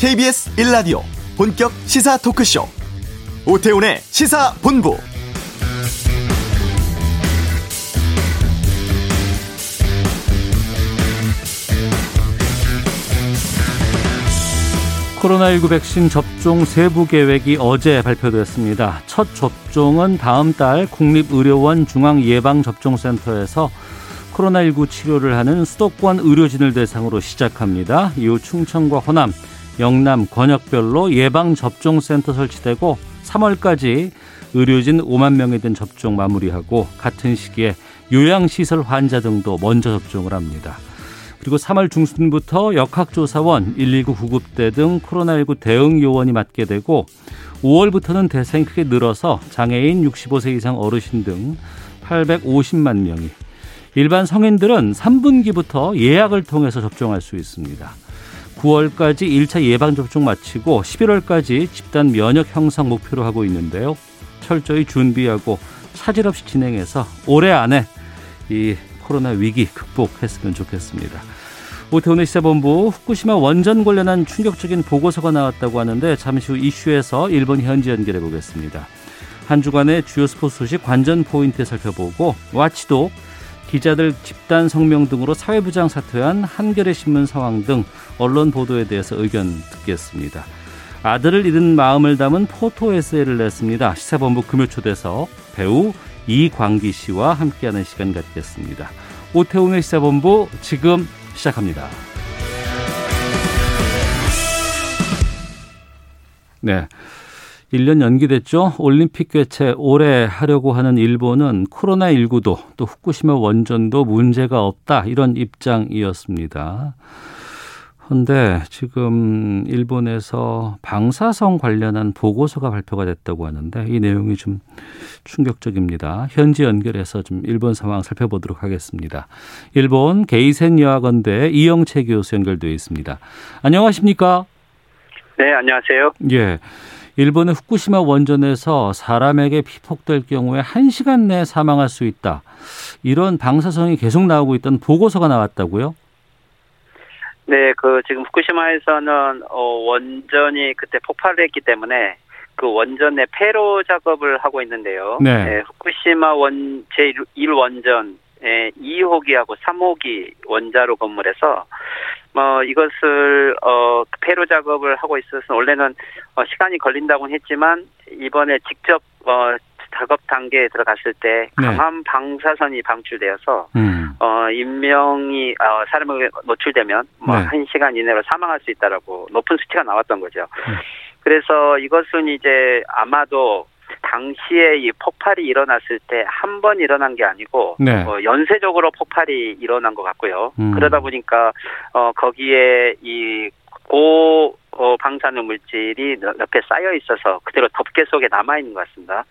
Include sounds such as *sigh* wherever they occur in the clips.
KBS 1라디오 본격 시사 토크쇼 오태훈의 시사본부 코로나19 백신 접종 세부 계획이 어제 발표됐습니다. 첫 접종은 다음 달 국립의료원 중앙예방접종센터에서 코로나19 치료를 하는 수도권 의료진을 대상으로 시작합니다. 이후 충청과 호남, 영남, 권역별로 예방접종센터 설치되고 3월까지 의료진 5만 명에 대한 접종 마무리하고 같은 시기에 요양시설 환자 등도 먼저 접종을 합니다. 그리고 3월 중순부터 역학조사원, 119 구급대 등 코로나19 대응 요원이 맡게 되고 5월부터는 대상이 크게 늘어서 장애인 65세 이상 어르신 등 850만 명이 일반 성인들은 3분기부터 예약을 통해서 접종할 수 있습니다. 9월까지 1차 예방접종 마치고 11월까지 집단 면역 형성 목표로 하고 있는데요. 철저히 준비하고 차질 없이 진행해서 올해 안에 이 코로나 위기 극복했으면 좋겠습니다. 오태훈의 시사본부 후쿠시마 원전 관련한 충격적인 보고서가 나왔다고 하는데 잠시 후 이슈에서 일본 현지 연결해 보겠습니다. 한 주간의 주요 스포츠 소식 관전 포인트 살펴보고 와치도 기자들 집단 성명 등으로 사회부장 사퇴한 한겨레 신문 상황 등 언론 보도에 대해서 의견 듣겠습니다. 아들을 잃은 마음을 담은 포토 에세이를 냈습니다. 시사본부 금요초대서 배우 이광기 씨와 함께하는 시간 갖겠습니다. 오태웅의 시사본부 지금 시작합니다. 네. 1년 연기됐죠. 올림픽 개최 올해 하려고 하는 일본은 코로나19도 또 후쿠시마 원전도 문제가 없다 이런 입장이었습니다. 그런데 지금 일본에서 방사성 관련한 보고서가 발표가 됐다고 하는데 이 내용이 좀 충격적입니다. 현지 연결해서 좀 일본 상황 살펴보도록 하겠습니다. 일본 게이센 여학원대 이영채 교수 연결되어 있습니다. 안녕하십니까? 네, 안녕하세요. 예. 일본의 후쿠시마 원전에서 사람에게 피폭될 경우에 1시간 내에 사망할 수 있다. 이런 방사성이 계속 나오고 있던 보고서가 나왔다고요? 네, 그 지금 후쿠시마에서는 어, 원전이 그때 폭발을 했기 때문에 그 원전의 폐로 작업을 하고 있는데요. 네. 네 후쿠시마 원 제1 원전 에 2호기하고 3호기 원자로 건물에서 뭐 이것을 어 폐로 작업을 하고 있어서 원래는 어, 시간이 걸린다고는 했지만 이번에 직접 어 작업 단계에 들어갔을 때 네. 강한 방사선이 방출되어서 음. 어 인명이 어 사람에게 노출되면 뭐 네. 한 시간 이내로 사망할 수 있다라고 높은 수치가 나왔던 거죠. 음. 그래서 이것은 이제 아마도 당시에 이 폭발이 일어났을 때 한 번 일어난 게 아니고 네. 어, 연쇄적으로 폭발이 일어난 것 같고요. 음. 그러다 보니까 어 거기에 이 고 어, 방사능 물질이 옆에 쌓여 있어서 그대로 덮개 속에 남아 있는 것 같습니다.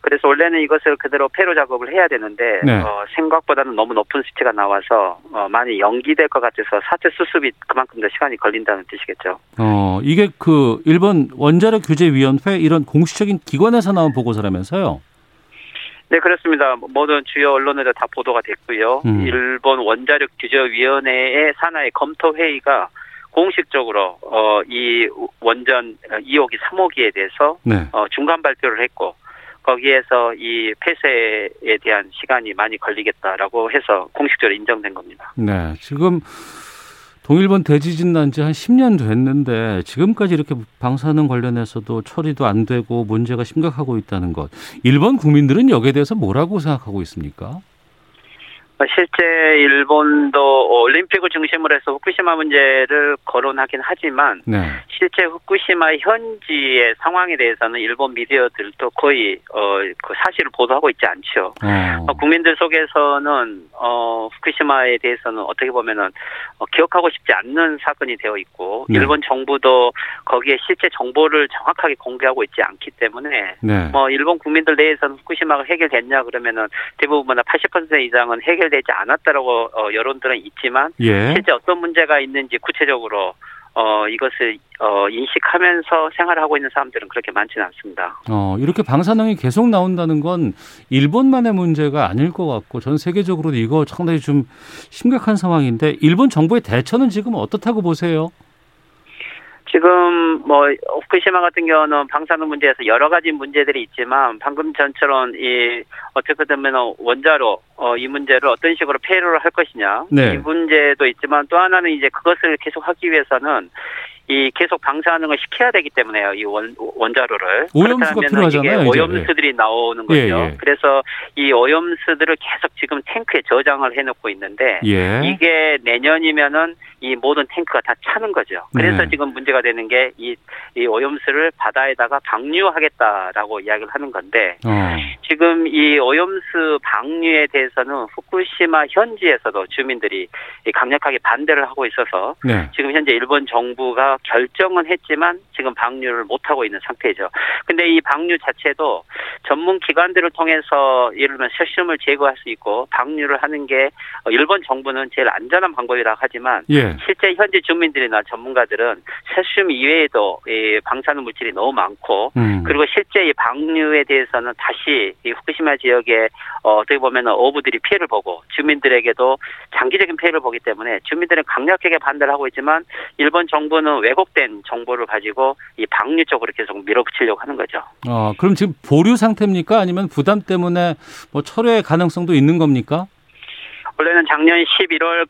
그래서 원래는 이것을 그대로 폐로 작업을 해야 되는데 네. 어, 생각보다는 너무 높은 수치가 나와서 어, 많이 연기될 것 같아서 사체 수습이 그만큼 더 시간이 걸린다는 뜻이겠죠. 어, 이게 그 일본 원자력 규제 위원회 이런 공식적인 기관에서 나온 보고서라면서요? 네, 그렇습니다. 모든 주요 언론에도 다 보도가 됐고요. 음. 일본 원자력 규제 위원회의 산하의 검토 회의가 공식적으로 어, 이 원전 2호기, 3호기에 대해서 네. 어, 중간 발표를 했고 거기에서 이 폐쇄에 대한 시간이 많이 걸리겠다라고 해서 공식적으로 인정된 겁니다. 네. 지금 동일본 대지진 난 지 한 10년 됐는데 지금까지 이렇게 방사능 관련해서도 처리도 안 되고 문제가 심각하고 있다는 것. 일본 국민들은 여기에 대해서 뭐라고 생각하고 있습니까? 실제 일본도 올림픽을 중심으로 해서 후쿠시마 문제를 거론하긴 하지만 네. 실제 후쿠시마 현지의 상황에 대해서는 일본 미디어들도 거의 어, 그 사실을 보도하고 있지 않죠. 어. 어, 국민들 속에서는 어, 후쿠시마에 대해서는 어떻게 보면은 어, 기억하고 싶지 않는 사건이 되어 있고 네. 일본 정부도 거기에 실제 정보를 정확하게 공개하고 있지 않기 때문에 네. 뭐 일본 국민들 내에서는 후쿠시마가 해결됐냐 그러면은 대부분은 80% 이상은 해결 되지 않았다라고 어, 여론들은 있지만 예. 실제 어떤 문제가 있는지 구체적으로 어 이것을 어 인식하면서 생활하고 있는 사람들은 그렇게 많지는 않습니다. 어, 이렇게 방사능이 계속 나온다는 건 일본만의 문제가 아닐 것 같고 전 세계적으로도 이거 상당히 좀 심각한 상황인데 일본 정부의 대처는 지금 어떻다고 보세요? 지금 뭐 후쿠시마 같은 경우는 방사능 문제에서 여러 가지 문제들이 있지만 방금 전처럼 이 어떻게 되면 원자로 어, 이 문제를 어떤 식으로 폐로를 할 것이냐 네. 이 문제도 있지만 또 하나는 이제 그것을 계속 하기 위해서는 이 계속 방사능을 시켜야 되기 때문에요. 이 원, 원자로를. 오염수가 필요하잖아요, 이게 이제. 오염수들이 나오는 거죠. 예, 예. 그래서 이 오염수들을 계속 지금 탱크에 저장을 해놓고 있는데 예. 이게 내년이면은 이 모든 탱크가 다 차는 거죠. 그래서 네. 지금 문제가 되는 게이 이 오염수를 바다에다가 방류하겠다라고 이야기를 하는 건데 어. 지금 이 오염수 방류에 대해서는 후쿠시마 현지에서도 주민들이 이 강력하게 반대를 하고 있어서 네. 지금 현재 일본 정부가 결정은 했지만 지금 방류를 못 하고 있는 상태죠. 근데 이 방류 자체도 전문 기관들을 통해서 예를 들면 세슘을 제거할 수 있고 방류를 하는 게 어, 일본 정부는 제일 안전한 방법이라고 하지만 예. 실제 현지 주민들이나 전문가들은 세슘 이외에도 이 방사능 물질이 너무 많고 음. 그리고 실제 이 방류에 대해서는 다시 이 후쿠시마 지역에 어, 어떻게 보면 어부들이 피해를 보고 주민들에게도 장기적인 피해를 보기 때문에 주민들은 강력하게 반대를 하고 있지만 일본 정부는 왜 곡된 정보를 가지고 이 방류 쪽으로 계속 밀어붙이려고 하는 거죠. 어, 그럼 지금 보류 상태입니까? 아니면 부담 때문에 뭐 철회 가능성도 있는 겁니까? 원래는 작년 11월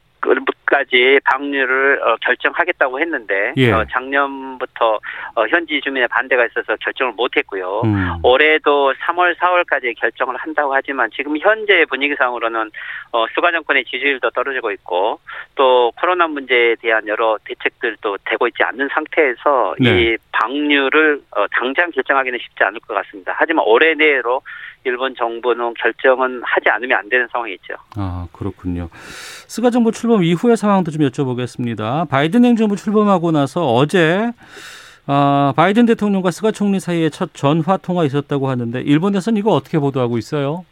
까지 방류를 어, 결정하겠다고 했는데 예. 어, 작년부터 어, 현지 주민의 반대가 있어서 결정을 못했고요. 음. 올해도 3월, 4월까지 결정을 한다고 하지만 지금 현재 분위기상으로는 어, 스가 정권의 지지율도 떨어지고 있고 또 코로나 문제에 대한 여러 대책들도 되고 있지 않는 상태에서 네. 이 방류를 어, 당장 결정하기는 쉽지 않을 것 같습니다. 하지만 올해 내로 일본 정부는 결정은 하지 않으면 안 되는 상황이죠. 아, 그렇군요. 스가 정부 출범 이후의 상황도 좀 여쭤보겠습니다. 바이든 행정부 출범하고 나서 어제 아, 바이든 대통령과 스가 총리 사이에 첫 전화 통화 있었다고 하는데 일본에서는 이거 어떻게 보도하고 있어요?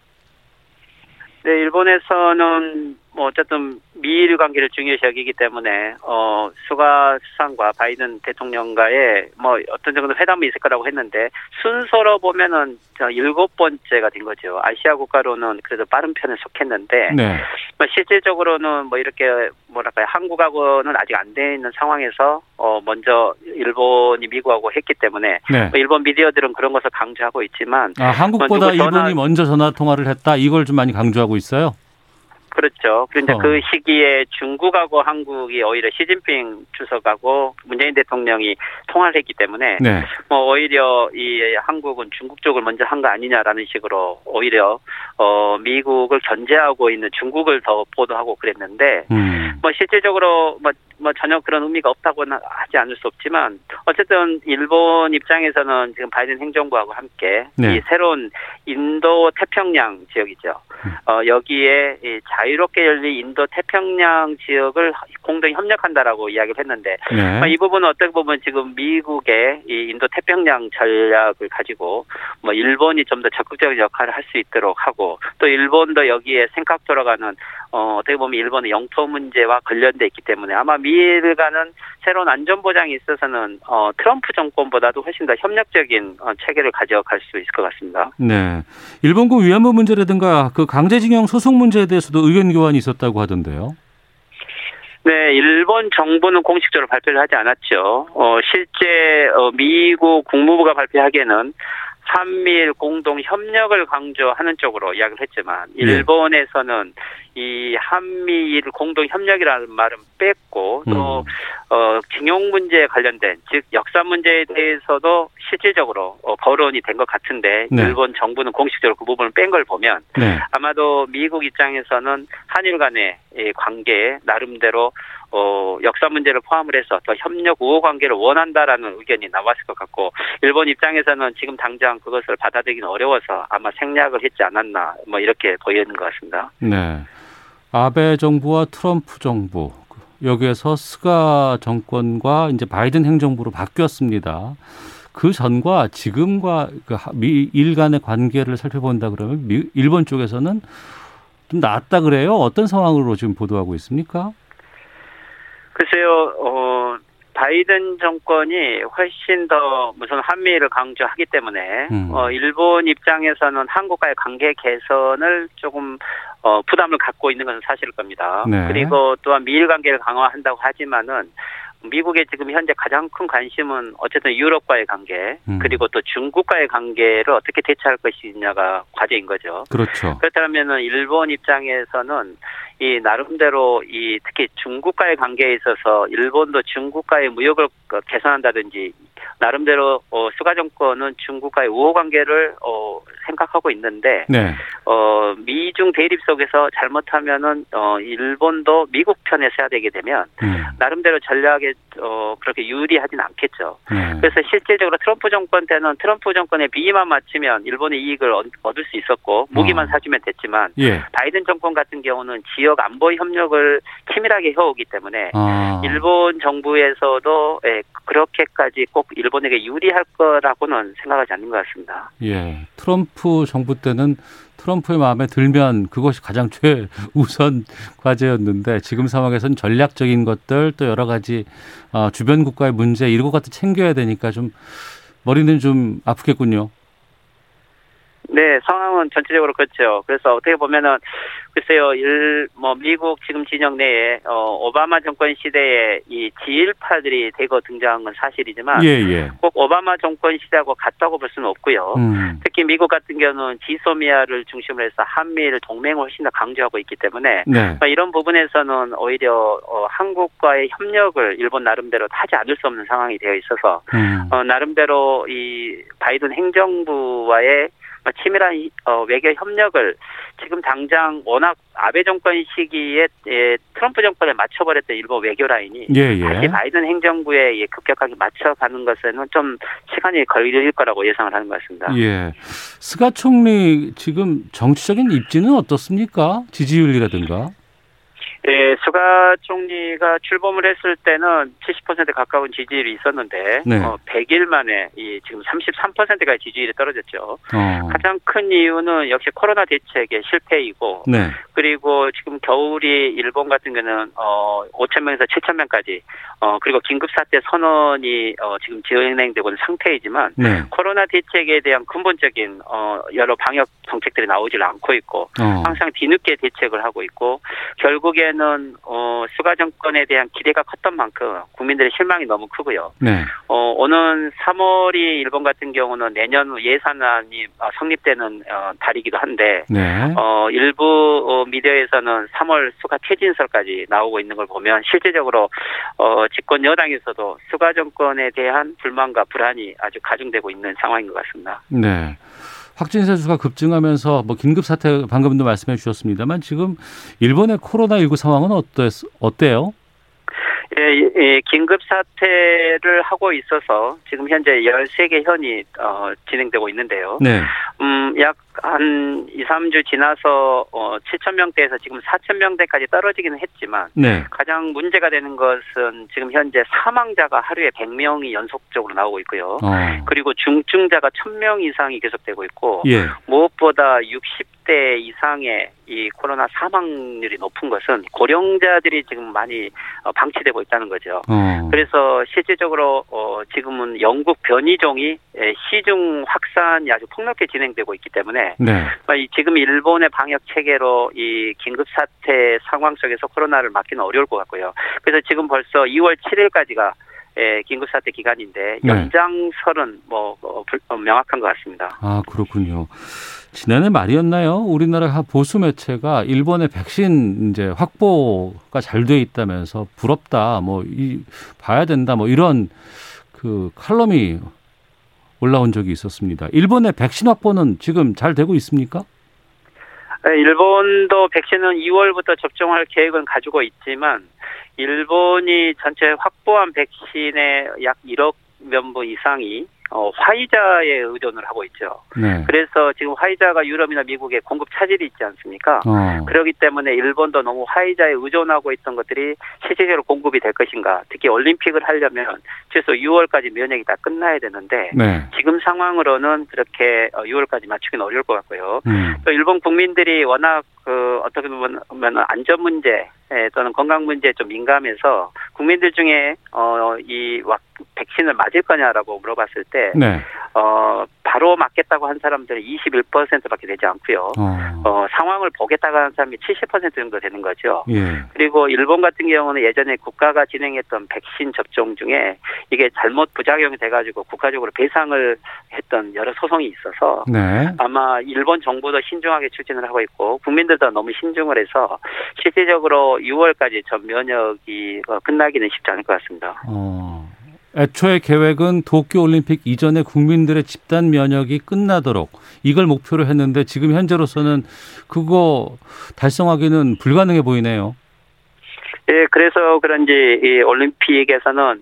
네, 일본에서는 뭐 어쨌든 미일 관계를 중요시 여기기 때문에 어 수가 수상과 바이든 대통령과의 뭐 어떤 정도 회담이 있을 거라고 했는데 순서로 보면은 저 일곱 번째가 된 거죠. 아시아 국가로는 그래도 빠른 편에 속했는데 네. 뭐 실질적으로는 뭐 이렇게 뭐랄까요 한국하고는 아직 안 돼 있는 상황에서 어 먼저 일본이 미국하고 했기 때문에 네. 뭐 일본 미디어들은 그런 것을 강조하고 있지만 아, 한국보다 일본이 먼저 전화 통화를 했다. 이걸 좀 많이 강조하고 있어요. 그렇죠. 그런데 어. 그 시기에 중국하고 한국이 오히려 시진핑 주석하고 문재인 대통령이 통화를 했기 때문에 네. 뭐 오히려 이 한국은 중국 쪽을 먼저 한 거 아니냐라는 식으로 오히려 어 미국을 견제하고 있는 중국을 더 보도하고 그랬는데 음. 뭐 실질적으로 뭐, 뭐 전혀 그런 의미가 없다고는 하지 않을 수 없지만 어쨌든 일본 입장에서는 지금 바이든 행정부하고 함께 네. 이 새로운 인도 태평양 지역이죠. 음. 어, 여기에 이 자유 롭게 열린 인도 태평양 지역을 공동 협력한다라고 이야기를 했는데 네. 뭐이 부분은 어떻게 보면 지금 미국의 이 인도 태평양 전략을 가지고 뭐 일본이 좀 더 적극적인 역할을 할 수 있도록 하고 또 일본도 여기에 생각 돌아가는 어 어떻게 보면 일본의 영토 문제와 관련돼 있기 때문에 아마 미일과는 새로운 안전 보장에 있어서는 어 트럼프 정권보다도 훨씬 더 협력적인 어, 체계를 가져갈 수 있을 것 같습니다. 네. 일본군 위안부 문제라든가 그 강제징용 소송 문제에 대해서도 의견 교환이 있었다고 하던데요. 네, 일본 정부는 공식적으로 발표를 하지 않았죠. 어, 실제 어, 미국 국무부가 발표하기에는 한미일 공동 협력을 강조하는 쪽으로 이야기를 했지만 네. 일본에서는 이 한미일 공동 협력이라는 말은 뺐고 또 어, 징용 문제에 관련된 즉 역사 문제에 대해서도 실질적으로 어, 거론이 된 것 같은데 네. 일본 정부는 공식적으로 그 부분을 뺀 걸 보면 네. 아마도 미국 입장에서는 한일 간의 이 관계에 나름대로 어, 역사 문제를 포함을 해서 더 협력 우호 관계를 원한다라는 의견이 나왔을 것 같고 일본 입장에서는 지금 당장 그것을 받아들이기는 어려워서 아마 생략을 했지 않았나 뭐 이렇게 보이는 것 같습니다. 네. 아베 정부와 트럼프 정부 여기에서 스가 정권과 이제 바이든 행정부로 바뀌었습니다. 그 전과 지금과 그 미일 간의 관계를 살펴본다 그러면 미, 일본 쪽에서는 좀 낫다 그래요? 어떤 상황으로 지금 보도하고 있습니까? 글쎄요, 어, 바이든 정권이 훨씬 더 무슨 한미를 강조하기 때문에 음. 어, 일본 입장에서는 한국과의 관계 개선을 조금 어, 부담을 갖고 있는 것은 사실일 겁니다. 네. 그리고 또한 미일 관계를 강화한다고 하지만은 미국의 지금 현재 가장 큰 관심은 어쨌든 유럽과의 관계 음. 그리고 또 중국과의 관계를 어떻게 대처할 것이냐가 과제인 거죠. 그렇죠. 그렇다면은 일본 입장에서는 이 나름대로 이 특히 중국과의 관계에 있어서 일본도 중국과의 무역을 어, 개선한다든지 나름대로 어, 수가 정권은 중국과의 우호 관계를 어, 생각하고 있는데 네. 어, 미중 대립 속에서 잘못하면은 어, 일본도 미국 편에 서야 되게 되면 음. 나름대로 전략에 어, 그렇게 유리하진 않겠죠. 네. 그래서 실질적으로 트럼프 정권 때는 트럼프 정권의 비위만 맞추면 일본의 이익을 얻- 얻을 수 있었고 무기만 어. 사주면 됐지만 예. 바이든 정권 같은 경우는 지역 안보 협력을 치밀하게 해오기 때문에 아. 일본 정부에서도 예, 그렇게까지 꼭 일본에게 유리할 거라고는 생각하지 않는 것 같습니다. 예. 트럼프 정부 때는 트럼프의 마음에 들면 그것이 가장 최우선 *laughs* 과제였는데 지금 상황에서는 전략적인 것들 또 여러 가지 어, 주변 국가의 문제 이런 것 같은 챙겨야 되니까 좀 머리는 좀 아프겠군요. 네, 상황은 전체적으로 그렇죠. 그래서 어떻게 보면은 글쎄요, 일, 뭐 미국 지금 진영 내에 어, 오바마 정권 시대에 이 지일파들이 대거 등장한 건 사실이지만 예, 예. 꼭 오바마 정권 시대하고 같다고 볼 수는 없고요. 음. 특히 미국 같은 경우는 지소미아를 중심으로 해서 한미일 동맹을 훨씬 더 강조하고 있기 때문에 네. 어, 이런 부분에서는 오히려 어, 한국과의 협력을 일본 나름대로 하지 않을 수 없는 상황이 되어 있어서 음. 어, 나름대로 이 바이든 행정부와의 치밀한 이- 어, 외교 협력을 지금 당장 워낙 아베 정권 시기에 예, 트럼프 정권에 맞춰버렸던 일본 외교 라인이 예, 다시 예. 바이든 행정부에 예, 급격하게 맞춰가는 것에는 좀 시간이 걸릴 거라고 예상을 하는 것 같습니다. 예. 스가 총리 지금 정치적인 입지는 어떻습니까? 지지율이라든가. 예, 수가 총리가 출범을 했을 때는 70% 가까운 지지율이 있었는데 네. 어, 100일 만에 이 지금 33%가 지지율이 떨어졌죠. 어. 가장 큰 이유는 역시 코로나 대책의 실패이고 네. 그리고 지금 겨울이 일본 같은 경우는 어 5천 명에서 7천 명까지 어 그리고 긴급 사태 선언이 어 지금 진행되고 있는 상태이지만 네. 코로나 대책에 대한 근본적인 어 여러 방역 정책들이 나오질 않고 있고 어. 항상 뒤늦게 대책을 하고 있고 결국에는 어 수가 정권에 대한 기대가 컸던 만큼 국민들의 실망이 너무 크고요. 네. 어 오는 3월이 일본 같은 경우는 내년 예산안이 어, 성립되는 어, 달이기도 한데 네. 어, 일부 어, 미디어에서는 3월 수가 퇴진설까지 나오고 있는 걸 보면 실제적으로 어, 집권 여당에서도 수가 정권에 대한 불만과 불안이 아주 가중되고 있는 상황인 것 같습니다. 네. 확진자 수가 급증하면서 뭐 긴급 사태 방금도 말씀해 주셨습니다만 지금 일본의 코로나 19 상황은 어때 어때요? 예, 예, 긴급 사태를 하고 있어서 지금 현재 13개 현이 어, 진행되고 있는데요. 네. 음, 약 한 2, 3주 지나서 어, 7천 명대에서 지금 4천 명대까지 떨어지기는 했지만 네. 가장 문제가 되는 것은 지금 현재 사망자가 하루에 100명이 연속적으로 나오고 있고요. 어. 그리고 중증자가 1000명 이상이 계속되고 있고 예. 무엇보다 60대 이상의 이 코로나 사망률이 높은 것은 고령자들이 지금 많이 어, 방치되고 있다는 거죠. 어. 그래서 실질적으로 어 지금은 영국 변이종이 에, 시중 확산이 아주 폭넓게 진행되고 있기 때문에 네. 어, 이 지금 일본의 방역 체계로 이 긴급 사태 상황 속에서 코로나를 막기는 어려울 것 같고요. 그래서 지금 벌써 2월 7일까지가 에, 긴급 사태 기간인데 네. 연장설은 뭐 어, 불- 어, 명확한 것 같습니다. 아, 그렇군요. 지난해 말이었나요? 우리나라 보수 매체가 일본의 백신 이제 확보가 잘 돼 있다면서 부럽다. 뭐 이 봐야 된다. 뭐 이런 그 칼럼이 올라온 적이 있었습니다. 일본의 백신 확보는 지금 잘 되고 있습니까? 에, 일본도 백신은 2월부터 접종할 계획은 가지고 있지만 일본이 전체 확보한 백신의 약 1억 명분 이상이 어, 화이자에 의존을 하고 있죠. 네. 그래서 지금 화이자가 유럽이나 미국에 공급 차질이 있지 않습니까? 어. 그렇기 때문에 일본도 너무 화이자에 의존하고 있던 것들이 실질적으로 공급이 될 것인가. 특히 올림픽을 하려면 최소 6월까지 면역이 다 끝나야 되는데 네. 지금 상황으로는 그렇게 6월까지 맞추기는 어려울 것 같고요. 음. 또 일본 국민들이 워낙 그 어떻게 보면 안전 문제 에, 또는 건강 문제에 좀 민감해서 국민들 중에 어 이 백신을 맞을 거냐라고 물어봤을 때 네. 어, 바로 맞겠다고 한 사람들은 21%밖에 되지 않고요. 어. 어 상황을 보겠다고 하는 사람이 70% 정도 되는 거죠. 예. 그리고 일본 같은 경우는 예전에 국가가 진행했던 백신 접종 중에 이게 잘못 부작용이 돼가지고 국가적으로 배상을 했던 여러 소송이 있어서 네. 아마 일본 정부도 신중하게 추진을 하고 있고 국민들도 너무 신중을 해서 실질적으로 6월까지 전 면역이 어, 끝나기는 쉽지 않을 것 같습니다. 어. 애초에 계획은 도쿄 올림픽 이전에 국민들의 집단 면역이 끝나도록 이걸 목표로 했는데 지금 현재로서는 그거 달성하기는 불가능해 보이네요. 예, 그래서 그런지 이 올림픽에서는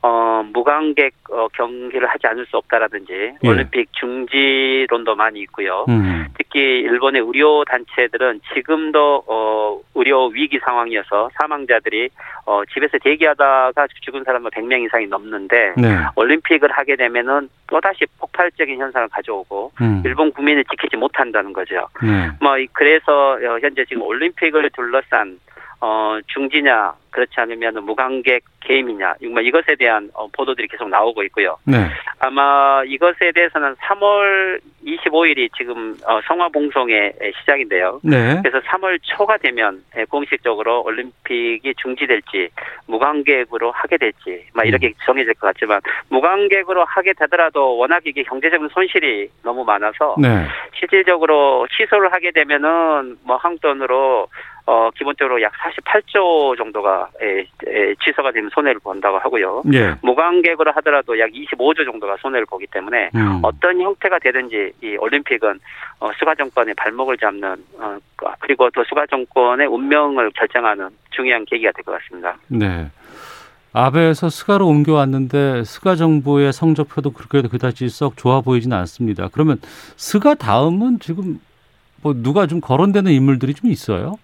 어, 무관객 어, 경기를 하지 않을 수 없다라든지 예. 올림픽 중지론도 많이 있고요. 음. 특히 일본의 의료 단체들은 지금도 어, 의료 위기 상황이어서 사망자들이 어, 집에서 대기하다가 죽은 사람은 100명 이상이 넘는데 네. 올림픽을 하게 되면은 또다시 폭발적인 현상을 가져오고 음. 일본 국민을 지키지 못한다는 거죠. 네. 뭐 그래서 어, 현재 지금 올림픽을 둘러싼 어, 중지냐 그렇지 않으면 무관객 게임이냐 뭐 이것에 대한 어, 보도들이 계속 나오고 있고요. 네. 아마 이것에 대해서는 3월 25일이 지금 어, 성화봉송의 시작인데요. 네. 그래서 3월 초가 되면 공식적으로 올림픽이 중지될지 무관객으로 하게 될지 막 이렇게 음. 정해질 것 같지만 무관객으로 하게 되더라도 워낙 이게 경제적인 손실이 너무 많아서 네. 실질적으로 취소를 하게 되면은 뭐 한국 돈으로 어, 기본적으로 약 48조 정도가 에, 에, 취소가 되면 손해를 본다고 하고요. 예. 무관객으로 하더라도 약 25조 정도가 손해를 보기 때문에 음. 어떤 형태가 되든지 이 올림픽은 어, 스가 정권의 발목을 잡는 어, 그리고 또 스가 정권의 운명을 결정하는 중요한 계기가 될 것 같습니다. 네. 아베에서 스가로 옮겨왔는데 스가 정부의 성적표도 그렇게 그다지 썩 좋아 보이지는 않습니다. 그러면 스가 다음은 지금 뭐 누가 좀 거론되는 인물들이 좀 있어요?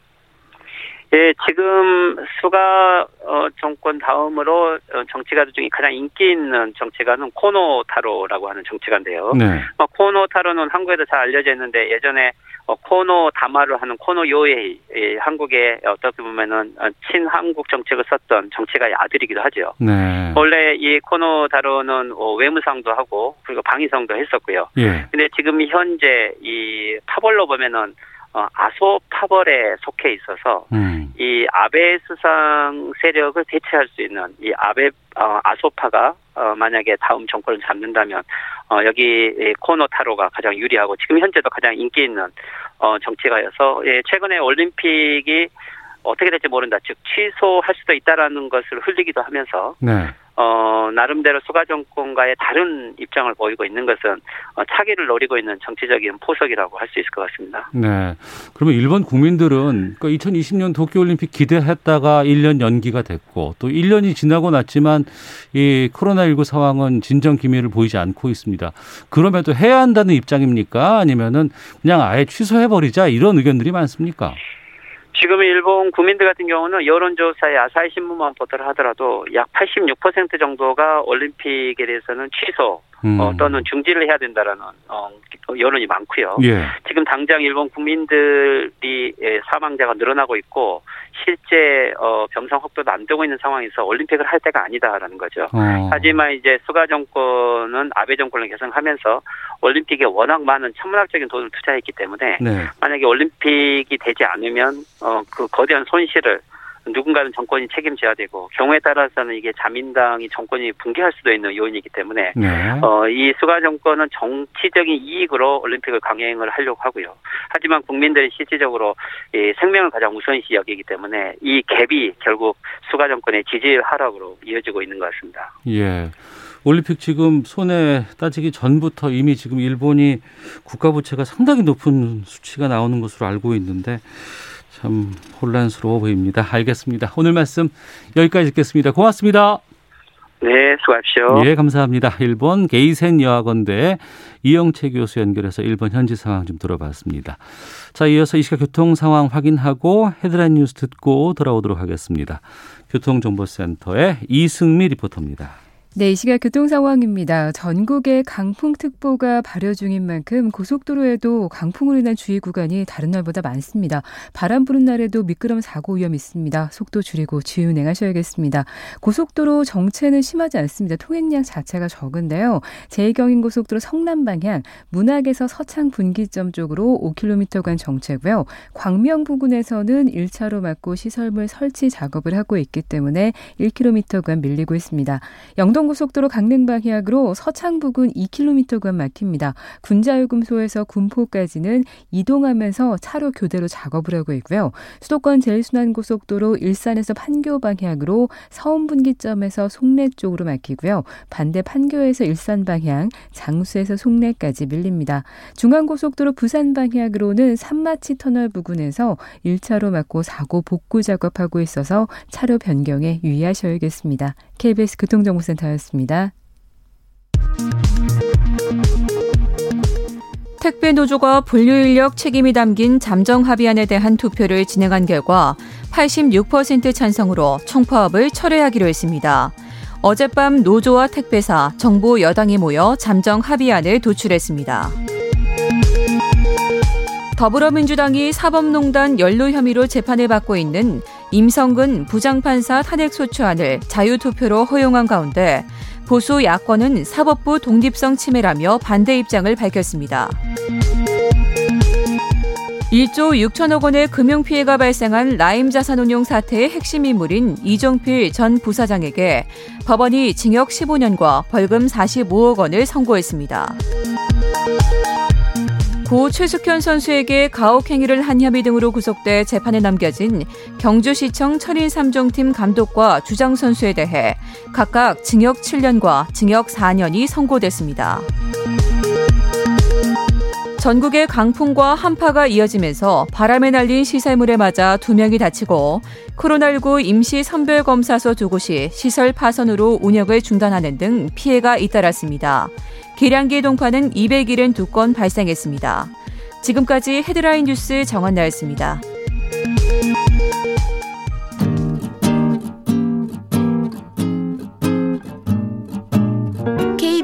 예, 지금 스가 어, 정권 다음으로 어, 정치가들 중에 가장 인기 있는 정치가는 코노 타로라고 하는 정치가인데요. 네. 어, 코노 타로는 한국에도 잘 알려져 있는데 예전에 어, 코노 담화를 하는 코노 요헤이 예, 한국에 어떻게 보면은 어, 친한국 정책을 썼던 정치가의 아들이기도 하죠. 네. 원래 이 코노 타로는 어, 외무상도 하고 그리고 방위성도 했었고요. 예. 근데 지금 현재 이 파벌로 보면은 어, 아소 파벌에 속해 있어서 음. 이 아베 수상 세력을 대체할 수 있는 이 아베 어, 아소파가 어, 만약에 다음 정권을 잡는다면 어, 여기 코노 타로가 가장 유리하고 지금 현재도 가장 인기 있는 어, 정치가여서 예, 최근에 올림픽이 어떻게 될지 모른다. 즉 취소할 수도 있다라는 것을 흘리기도 하면서 네. 어, 나름대로 수가 정권과의 다른 입장을 보이고 있는 것은 어, 차기를 노리고 있는 정치적인 포석이라고 할 수 있을 것 같습니다. 네. 그러면 일본 국민들은 그러니까 2020년 도쿄올림픽 기대했다가 1년 연기가 됐고 또 1년이 지나고 났지만 이 코로나19 상황은 진정 기미를 보이지 않고 있습니다. 그럼에도 해야 한다는 입장입니까? 아니면은 그냥 아예 취소해버리자 이런 의견들이 많습니까? 지금 일본 국민들 같은 경우는 여론조사에 아사히 신문만 보도를 하더라도 약 86% 정도가 올림픽에 대해서는 취소 음. 어, 또는 중지를 해야 된다라는 어, 여론이 많고요. 예. 지금 당장 일본 국민들이 예, 사망자가 늘어나고 있고 실제 어, 병상 확보도 안 되고 있는 상황에서 올림픽을 할 때가 아니다라는 거죠. 어. 하지만 이제 수가 정권은 아베 정권을 개성하면서 올림픽에 워낙 많은 천문학적인 돈을 투자했기 때문에 네. 만약에 올림픽이 되지 않으면 어, 그 거대한 손실을 누군가는 정권이 책임져야 되고 경우에 따라서는 이게 자민당이 정권이 붕괴할 수도 있는 요인이기 때문에 네. 어, 이 수가 정권은 정치적인 이익으로 올림픽을 강행을 하려고 하고요. 하지만 국민들이 실질적으로 이 생명을 가장 우선시 여기기 때문에 이 갭이 결국 수가 정권의 지지 하락으로 이어지고 있는 것 같습니다. 예. 올림픽 지금 손에 따지기 전부터 이미 지금 일본이 국가 부채가 상당히 높은 수치가 나오는 것으로 알고 있는데 참 혼란스러워 보입니다. 알겠습니다. 오늘 말씀 여기까지 듣겠습니다. 고맙습니다. 네, 수고하십시오. 예, 감사합니다. 일본 게이센 여학원대 이영채 교수 연결해서 일본 현지 상황 좀 들어봤습니다. 자, 이어서 이 시각 교통 상황 확인하고 헤드라인 뉴스 듣고 돌아오도록 하겠습니다. 교통정보센터의 이승미 리포터입니다. 네, 이 시각 교통 상황입니다. 전국에 강풍특보가 발효 중인 만큼 고속도로에도 강풍으로 인한 주의 구간이 다른 날보다 많습니다. 바람 부는 날에도 미끄럼 사고 위험 있습니다. 속도 줄이고 주의 운행하셔야겠습니다. 고속도로 정체는 심하지 않습니다. 통행량 자체가 적은데요. 제2경인 고속도로 성남 방향 문학에서 서창 분기점 쪽으로 5km간 정체고요. 광명 부근에서는 1차로 막고 시설물 설치 작업을 하고 있기 때문에 1km간 밀리고 있습니다. 영동 서고속도로 강릉 방향으로 서창 부근 2km간 막힙니다. 군자요금소에서 군포까지는 이동하면서 차로 교대로 작업을 하고 있고요. 수도권 제일순환고속도로 일산에서 판교 방향으로 서운 분기점에서 송내 쪽으로 막히고요. 반대 판교에서 일산 방향, 장수에서 송내까지 밀립니다. 중앙고속도로 부산 방향으로는 산마치 터널 부근에서 1차로 막고 사고 복구 작업하고 있어서 차로 변경에 유의하셔야겠습니다. KBS 교통정보센터 였습니다. 택배 노조가 분류 인력 책임이 담긴 잠정 합의안에 대한 투표를 진행한 결과 86% 찬성으로 총파업을 철회하기로 했습니다. 어젯밤 노조와 택배사, 정부 여당이 모여 잠정 합의안을 도출했습니다. 더불어민주당이 사법농단 연루 혐의로 재판을 받고 있는 임성근 부장판사 탄핵소추 안을 자유투표로 허용한 가운데 보수 야권은 사법부 독립성 침해라며 반대 입장을 밝혔습니다. 1조 6천억 원의 금융 피해가 발생한 라임 자산운용 사태의 핵심 인물인 이종필 전 부사장에게 법원이 징역 15년과 벌금 45억 원을 선고했습니다. 고 최숙현 선수에게 가혹행위를 한 혐의 등으로 구속돼 재판에 남겨진 경주시청 철인 3종팀 감독과 주장 선수에 대해 각각 징역 7년과 징역 4년이 선고됐습니다. 전국에 강풍과 한파가 이어지면서 바람에 날린 시설물에 맞아 두 명이 다치고 코로나19 임시 선별검사소 두 곳이 시설 파손으로 운영을 중단하는 등 피해가 잇따랐습니다. 계량기 동파는 272건 발생했습니다. 지금까지 헤드라인 뉴스 정원 나였습니다.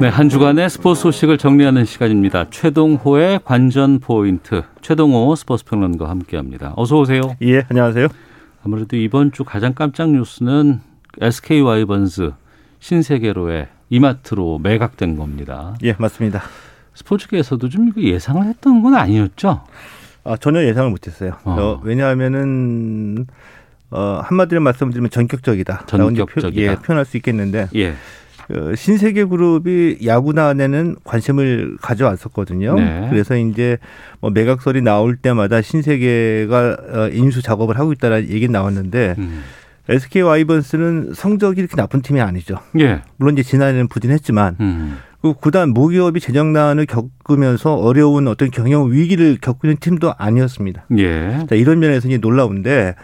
네, 한 주간의 스포츠 소식을 정리하는 시간입니다. 최동호의 관전 포인트. 최동호 스포츠 평론가와 함께합니다. 어서 오세요. 예, 안녕하세요. 아무래도 이번 주 가장 깜짝 뉴스는 SK 와이번스 신세계로의 이마트로 매각된 겁니다. 예, 맞습니다. 스포츠계에서도 좀 예상을 했던 건 아니었죠? 아, 전혀 예상을 못했어요. 어. 어, 왜냐하면은 어, 한마디로 말씀드리면 전격적이다. 전격적이다. 표, 예, 표현할 수 있겠는데. 예. 어, 신세계 그룹이 야구단에는 관심을 가져왔었거든요. 네. 그래서 이제 뭐 매각설이 나올 때마다 신세계가 어, 인수 작업을 하고 있다는 얘기 나왔는데 음. SK 와이번스는 성적이 이렇게 나쁜 팀이 아니죠. 예. 물론 이제 지난해는 부진했지만 음. 그 구단 모기업이 재정난을 겪으면서 어려운 어떤 경영 위기를 겪고 있는 팀도 아니었습니다. 예. 자, 이런 면에서 이제 놀라운데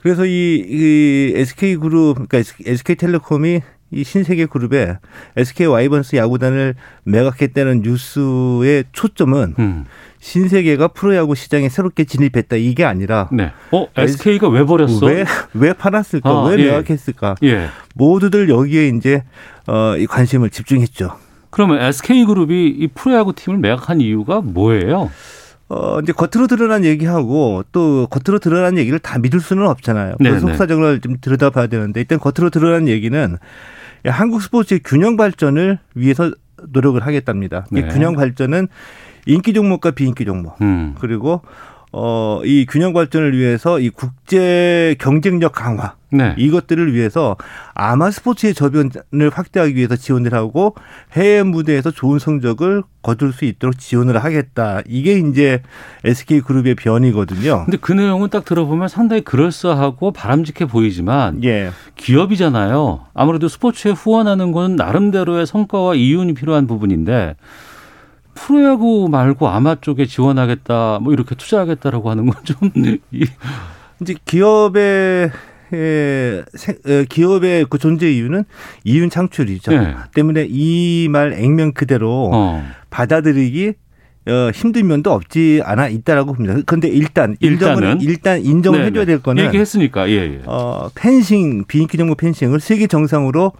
그래서 이, 이 SK 그룹 그러니까 SK 텔레콤이 이 신세계 그룹에 SK 와이번스 야구단을 매각했다는 뉴스의 초점은 음. 신세계가 프로야구 시장에 새롭게 진입했다 이게 아니라 네. 어 SK가 왜 버렸어? 왜 왜 팔았을까? 아, 왜 예. 매각했을까? 예. 모두들 여기에 이제 어, 이 관심을 집중했죠. 그러면 SK 그룹이 이 프로야구 팀을 매각한 이유가 뭐예요? 어, 이제 겉으로 드러난 얘기하고 또 겉으로 드러난 얘기를 다 믿을 수는 없잖아요. 그 속사정을 좀 들여다봐야 되는데 일단 겉으로 드러난 얘기는 한국 스포츠의 균형 발전을 위해서 노력을 하겠답니다. 네. 균형 발전은 인기 종목과 비인기 종목 음. 그리고 어, 이 균형 발전을 위해서 이 국제 경쟁력 강화 네. 이것들을 위해서 아마 스포츠의 저변을 확대하기 위해서 지원을 하고 해외 무대에서 좋은 성적을 거둘 수 있도록 지원을 하겠다. 이게 이제 SK 그룹의 변이거든요. 근데 그 내용은 딱 들어보면 상당히 그럴싸하고 바람직해 보이지만 예. 기업이잖아요. 아무래도 스포츠에 후원하는 건 나름대로의 성과와 이윤이 필요한 부분인데 프로야구 말고 아마 쪽에 지원하겠다, 뭐 이렇게 투자하겠다라고 하는 건 좀 이제 기업의 기업의 그 존재 이유는 이윤 창출이죠. 네. 때문에 이 말 액면 그대로 어. 받아들이기 어, 힘든 면도 없지 않아 있다라고 봅니다. 그런데 일단 인정을 일단 인정을 네네. 해줘야 될 거는 얘기했으니까 예, 예. 어, 펜싱 비인기 종목 펜싱을 세계 정상으로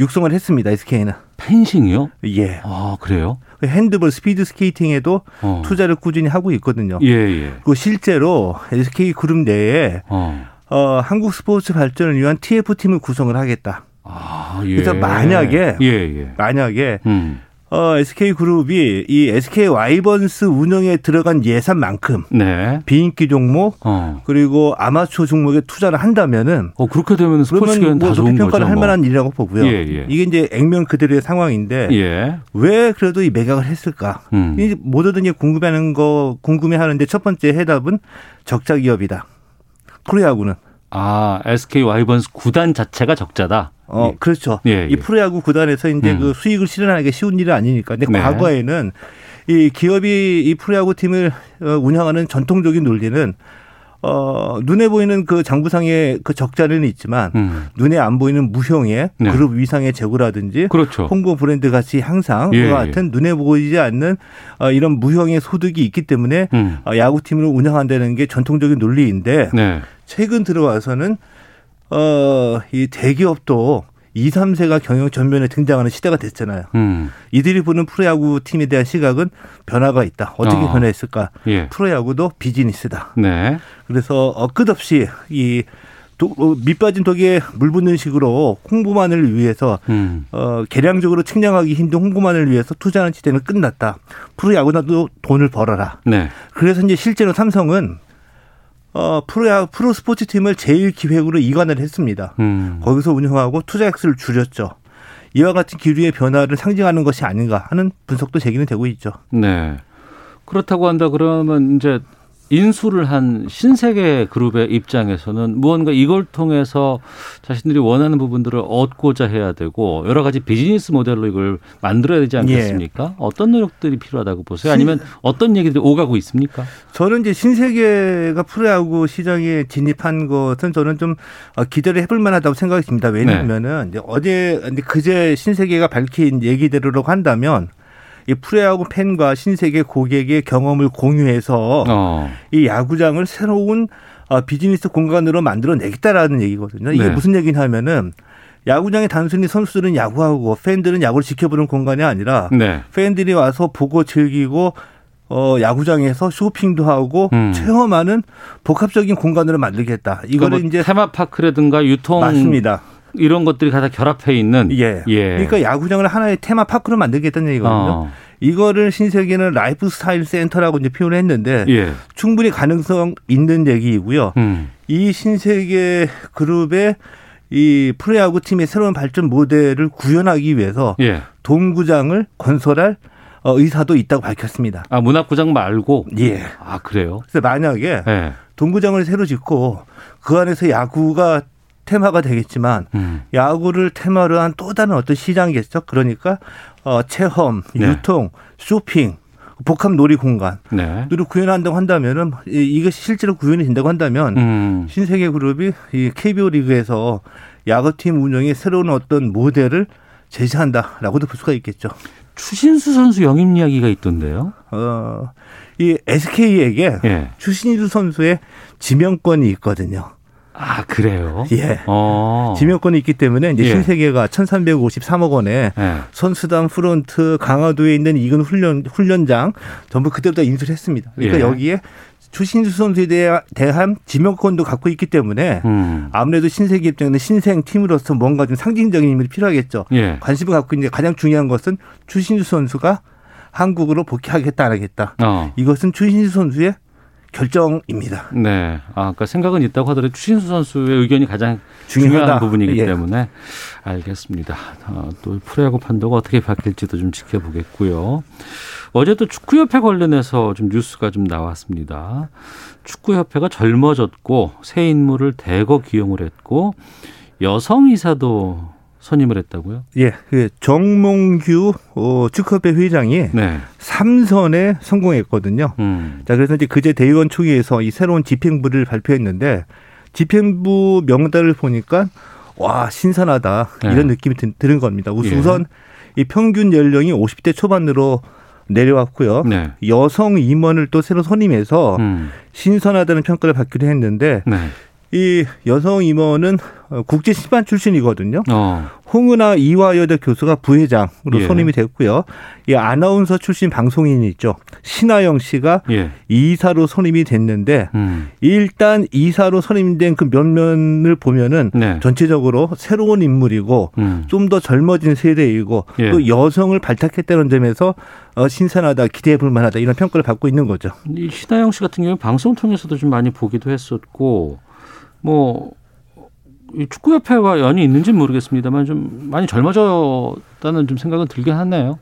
육성을 했습니다. SK는 펜싱이요? 예. 아 그래요? 그 핸드볼, 스피드 스케이팅에도 어. 투자를 꾸준히 하고 있거든요. 예, 예. 그리고 실제로 SK 그룹 내에 어. 어, 한국 스포츠 발전을 위한 TF 팀을 구성을 하겠다. 아, 예. 그래서 만약에 예, 예. 만약에 음. 어, SK그룹이 이 SK 와이번스 운영에 들어간 예산만큼 네. 비인기 종목 어. 그리고 아마추어 종목에 투자를 한다면은 어, 그렇게 되면 스포츠계는 뭐 좋은 평가를 할 뭐. 만한 일이라고 보고요. 예, 예. 이게 이제 액면 그대로의 상황인데 예. 왜 그래도 이 매각을 했을까? 음. 모두들 궁금해하는 거 궁금해하는데 첫 번째 해답은 적자 기업이다. 프로야구는 아 SK 와이번스 구단 자체가 적자다. 어, 예. 그렇죠. 예, 예. 이 프로야구 구단에서 이제 음. 그 수익을 실현하기 쉬운 일은 아니니까. 근데 네. 과거에는 이 기업이 이 프로야구 팀을 어, 운영하는 전통적인 논리는 어, 눈에 보이는 그 장부상의 그 적자는 있지만 음. 눈에 안 보이는 무형의 네. 그룹 위상의 재고라든지 그렇죠. 홍보 브랜드 같이 항상 예, 그와 같은 예. 눈에 보이지 않는 어, 이런 무형의 소득이 있기 때문에 음. 어, 야구팀을 운영한다는 게 전통적인 논리인데 네. 최근 들어와서는 어, 이 대기업도 2, 3세가 경영 전면에 등장하는 시대가 됐잖아요. 음. 이들이 보는 프로야구 팀에 대한 시각은 변화가 있다. 어떻게 어. 변화했을까? 예. 프로야구도 비즈니스다. 네. 그래서 어, 끝없이 이 도, 어, 밑빠진 독에 물 붓는 식으로 홍보만을 위해서 음. 어, 개량적으로 측량하기 힘든 홍보만을 위해서 투자하는 시대는 끝났다. 프로야구나도 돈을 벌어라. 네. 그래서 이제 실제로 삼성은 어, 프로, 프로 스포츠 팀을 제일 기획으로 이관을 했습니다. 음. 거기서 운영하고 투자 액수를 줄였죠. 이와 같은 기류의 변화를 상징하는 것이 아닌가 하는 분석도 제기는 되고 있죠. 네. 그렇다고 한다 그러면 이제 인수를 한 신세계 그룹의 입장에서는 무언가 이걸 통해서 자신들이 원하는 부분들을 얻고자 해야 되고 여러 가지 비즈니스 모델로 이걸 만들어야 되지 않겠습니까? 예. 어떤 노력들이 필요하다고 보세요? 아니면 어떤 얘기들이 오가고 있습니까? 저는 이제 신세계가 프로야구 시장에 진입한 것은 저는 좀 어, 기대를 해볼 만하다고 생각이 듭니다. 왜냐하면은 네. 어제 그제 신세계가 밝힌 얘기대로라고 한다면 이 프로야구 팬과 신세계 고객의 경험을 공유해서 어. 이 야구장을 새로운 어, 비즈니스 공간으로 만들어내겠다라는 얘기거든요. 이게 네. 무슨 얘기냐면은 야구장에 단순히 선수들은 야구하고 팬들은 야구를 지켜보는 공간이 아니라 네. 팬들이 와서 보고 즐기고 어, 야구장에서 쇼핑도 하고 음. 체험하는 복합적인 공간으로 만들겠다. 이거를 그러니까 뭐 이제 테마파크라든가 유통 맞습니다. 이런 것들이 다 결합해 있는. 예. 예. 그러니까 야구장을 하나의 테마 파크로 만들겠다는 얘기거든요. 어. 이거를 신세계는 라이프 스타일 센터라고 이제 표현을 했는데 예. 충분히 가능성 있는 얘기이고요. 음. 이 신세계 그룹의 이 프로야구 팀의 새로운 발전 모델을 구현하기 위해서 예. 돔구장을 건설할 어, 의사도 있다고 밝혔습니다. 아 문학구장 말고 예. 아 그래요? 그래서 만약에 예. 동구장을 새로 짓고 그 안에서 야구가 테마가 되겠지만 음. 야구를 테마로 한 또 다른 어떤 시장이겠죠. 그러니까 어, 체험, 네. 유통, 쇼핑, 복합 놀이 공간 네. 를 구현한다고 한다면은 이것이 실제로 구현이 된다고 한다면 음. 신세계 그룹이 이 KBO 리그에서 야구팀 운영의 새로운 어떤 모델을 제시한다라고도 볼 수가 있겠죠. 추신수 선수 영입 이야기가 있던데요. 어, 이 SK에게 예. 추신수 선수의 지명권이 있거든요. 아 그래요? 예. 어. 지명권이 있기 때문에 이제 예. 신세계가 1,353억 원에 예. 선수단 프론트 강화도에 있는 2군 훈련 훈련장 전부 그대로 다 인수를 했습니다. 그러니까 예. 여기에 추신수 선수에 대한 지명권도 갖고 있기 때문에 음. 아무래도 신세계 입장에는 신생 팀으로서 뭔가 좀 상징적인 의미가 필요하겠죠. 예. 관심을 갖고 있는 가장 중요한 것은 추신수 선수가 한국으로 복귀하겠다 안 하겠다. 어. 이것은 추신수 선수의 결정입니다. 네. 아, 그러니까 생각은 있다고 하더라도 추신수 선수의 의견이 가장 중요하다. 중요한 부분이기 예. 때문에 알겠습니다. 어, 또 프로야구 판도가 어떻게 바뀔지도 좀 지켜보겠고요. 어제 도 축구협회 관련해서 좀 뉴스가 좀 나왔습니다. 축구협회가 젊어졌고 새 인물을 대거 기용을 했고 여성 이사도 선임을 했다고요? 예, 그 정몽규 어, 축구협회 회장이 네. 3선에 성공했거든요. 음. 자, 그래서 이제 그제 대의원 총회에서 이 새로운 집행부를 발표했는데 집행부 명단을 보니까 와 신선하다 네. 이런 느낌이 드, 는 겁니다. 우선 예. 이 평균 연령이 50대 초반으로 내려왔고요. 네. 여성 임원을 또 새로 선임해서 음. 신선하다는 평가를 받기로 했는데 네. 이 여성 임원은 국제 심판 출신이거든요. 어. 홍은아 이화여대 교수가 부회장으로 예. 선임이 됐고요. 이 아나운서 출신 방송인이 있죠. 신하영 씨가 예. 이사로 선임이 됐는데 음. 일단 이사로 선임된 그 면면을 보면은 네. 전체적으로 새로운 인물이고 음. 좀더 젊어진 세대이고 예. 또 여성을 발탁했다는 점에서 어, 신선하다, 기대해 볼 만하다 이런 평가를 받고 있는 거죠. 이 신하영 씨 같은 경우 방송 통해서도 좀 많이 보기도 했었고 뭐 축구협회와 연이 있는지는 모르겠습니다만 좀 많이 젊어졌다는 좀 생각은 들긴 하네요.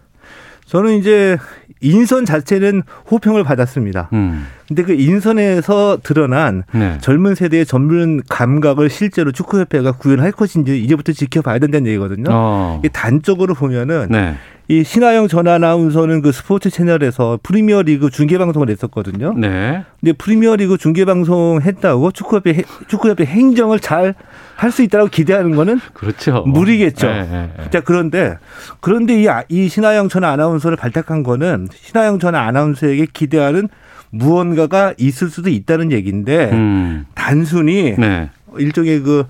저는 이제 인선 자체는 호평을 받았습니다. 음. 근데 그 인선에서 드러난 네. 젊은 세대의 전문 감각을 실제로 축구협회가 구현할 것인지 이제부터 지켜봐야 된다는 얘기거든요. 어. 단적으로 보면은 네. 이 신하영 전 아나운서는 그 스포츠 채널에서 프리미어 리그 중계 방송을 했었거든요. 네. 근데 프리미어 리그 중계 방송 했다고 축구협회 축구협회 행정을 잘 할 수 있다고 기대하는 거는 그렇죠. 무리겠죠. 네, 네, 네. 자 그런데 그런데 이, 아, 이 신하영 전 아나운서를 발탁한 거는 신하영 전 아나운서에게 기대하는 무언가가 있을 수도 있다는 얘기인데 음. 단순히 네. 일종의 그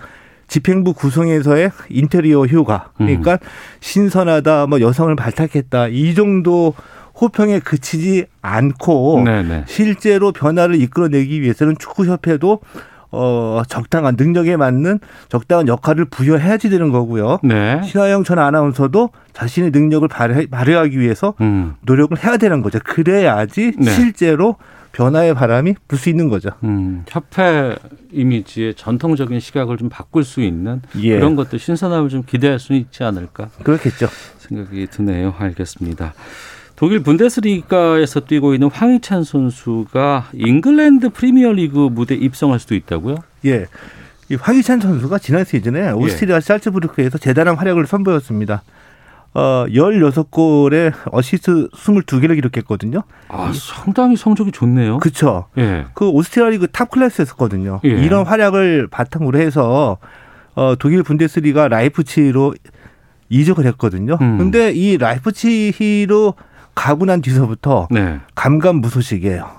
집행부 구성에서의 인테리어 효과 그러니까 음. 신선하다 뭐 여성을 발탁했다 이 정도 호평에 그치지 않고 네네. 실제로 변화를 이끌어내기 위해서는 축구협회도 어, 적당한 능력에 맞는 적당한 역할을 부여해야지 되는 거고요. 네. 신하영 전 아나운서도 자신의 능력을 발휘, 발휘하기 위해서 음. 노력을 해야 되는 거죠. 그래야지 네. 실제로 변화의 바람이 불 수 있는 거죠. 음, 협회 이미지의 전통적인 시각을 좀 바꿀 수 있는 예. 그런 것도 신선함을 좀 기대할 수 있지 않을까? 그렇겠죠. 생각이 드네요. 알겠습니다. 독일 분데스리가에서 뛰고 있는 황희찬 선수가 잉글랜드 프리미어리그 무대 입성할 수도 있다고요? 예. 이 황희찬 선수가 지난 시즌에 예. 오스트리아 예. 잘츠부르크에서 대단한 활약을 선보였습니다. 어, 16골에 어시스트 22개를 기록했거든요. 아, 상당히 성적이 좋네요. 그렇죠. 예. 그 오스트리아 리그 탑 클래스였었거든요. 예. 이런 활약을 바탕으로 해서 어, 독일 분데스리가 라이프치히로 이적을 했거든요. 음. 근데 이 라이프치히로 가고 난 뒤서부터 네. 감감무소식이에요.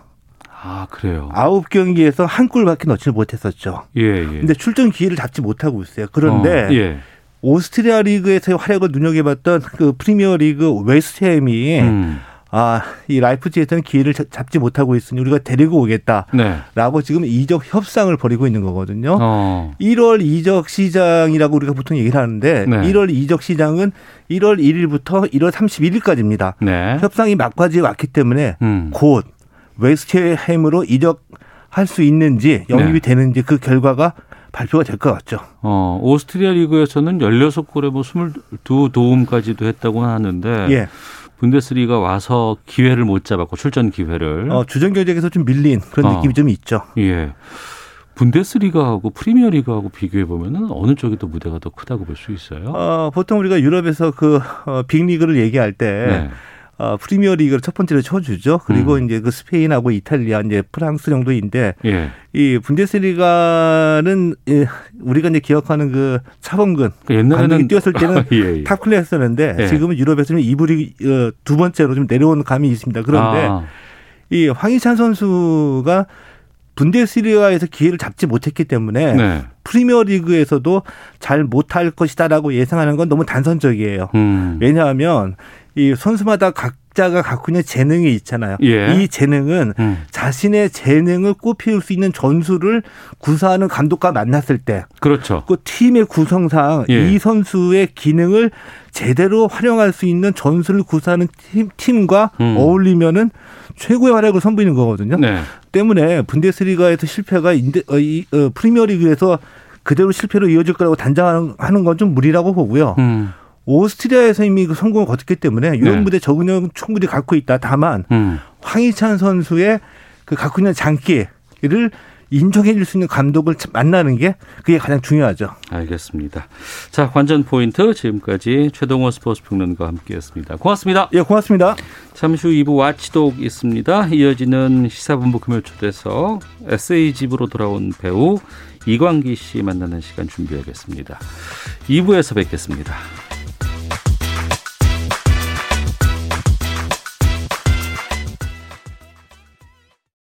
아, 그래요. 아홉 경기에서 한 골밖에 넣지 못했었죠. 예, 예. 근데 출전 기회를 잡지 못하고 있어요. 그런데 어, 예. 오스트리아 리그에서의 활약을 눈여겨봤던 그 프리미어 리그 웨스트햄이 음. 아, 이 라이프치히에서는 기회를 잡지 못하고 있으니 우리가 데리고 오겠다라고 네. 지금 이적 협상을 벌이고 있는 거거든요. 어. 1월 이적 시장이라고 우리가 보통 얘기를 하는데 네. 1월 이적 시장은 1월 1일부터 1월 31일까지입니다. 네. 협상이 막바지에 왔기 때문에 음. 곧 웨스트햄으로 이적할 수 있는지 영입이 네. 되는지 그 결과가 발표가 될 것 같죠. 어, 오스트리아 리그에서는 16골에 뭐 22도움까지도 했다고 하는데 예. 분데스리가 와서 기회를 못 잡았고 출전 기회를 어, 주전 경쟁에서 좀 밀린 그런 어. 느낌이 좀 있죠. 예. 분데스리가하고 프리미어리그하고 비교해 보면은 어느 쪽이 더 무대가 더 크다고 볼 수 있어요? 어, 보통 우리가 유럽에서 그 어, 빅리그를 얘기할 때 네. 어, 프리미어 리그를 첫 번째로 쳐주죠. 그리고 음. 이제 그 스페인하고 이탈리아, 이제 프랑스 정도인데 예. 이 분데스리가는 예, 우리가 이제 기억하는 그 차범근 그 옛날에는 뛰었을 때는 *laughs* 예, 예. 탑 클래스였는데 예. 지금은 유럽에서는 이불이 어, 두 번째로 좀 내려온 감이 있습니다. 그런데 아. 이 황희찬 선수가 분데스리가에서 기회를 잡지 못했기 때문에 네. 프리미어 리그에서도 잘 못할 것이다라고 예상하는 건 너무 단선적이에요. 음. 왜냐하면 이 선수마다 각자가 갖고 있는 재능이 있잖아요. 예. 이 재능은 음. 자신의 재능을 꽃피울 수 있는 전술을 구사하는 감독과 만났을 때, 그렇죠. 그 팀의 구성상 예. 이 선수의 기능을 제대로 활용할 수 있는 전술을 구사하는 팀, 팀과 음. 어울리면은 최고의 활약을 선보이는 거거든요. 네. 때문에 분데스리가에서 실패가 인데, 어, 이, 어, 프리미어리그에서 그대로 실패로 이어질 거라고 단정하는 건 좀 무리라고 보고요. 음. 오스트리아에서 이미 그 성공을 거뒀기 때문에 유럽 네. 무대 적응력 충분히 갖고 있다. 다만 음. 황희찬 선수의 그 갖고 있는 장기를 인정해 줄 수 있는 감독을 만나는 게 그게 가장 중요하죠. 알겠습니다. 자, 관전 포인트 지금까지 최동원 스포츠 평론가와 함께했습니다. 고맙습니다. 예, 고맙습니다. 잠시 후 2부 와치독 있습니다. 이어지는 시사본부 금요 초대서 에세이집으로 돌아온 배우 이광기 씨 만나는 시간 준비하겠습니다. 2부에서 뵙겠습니다.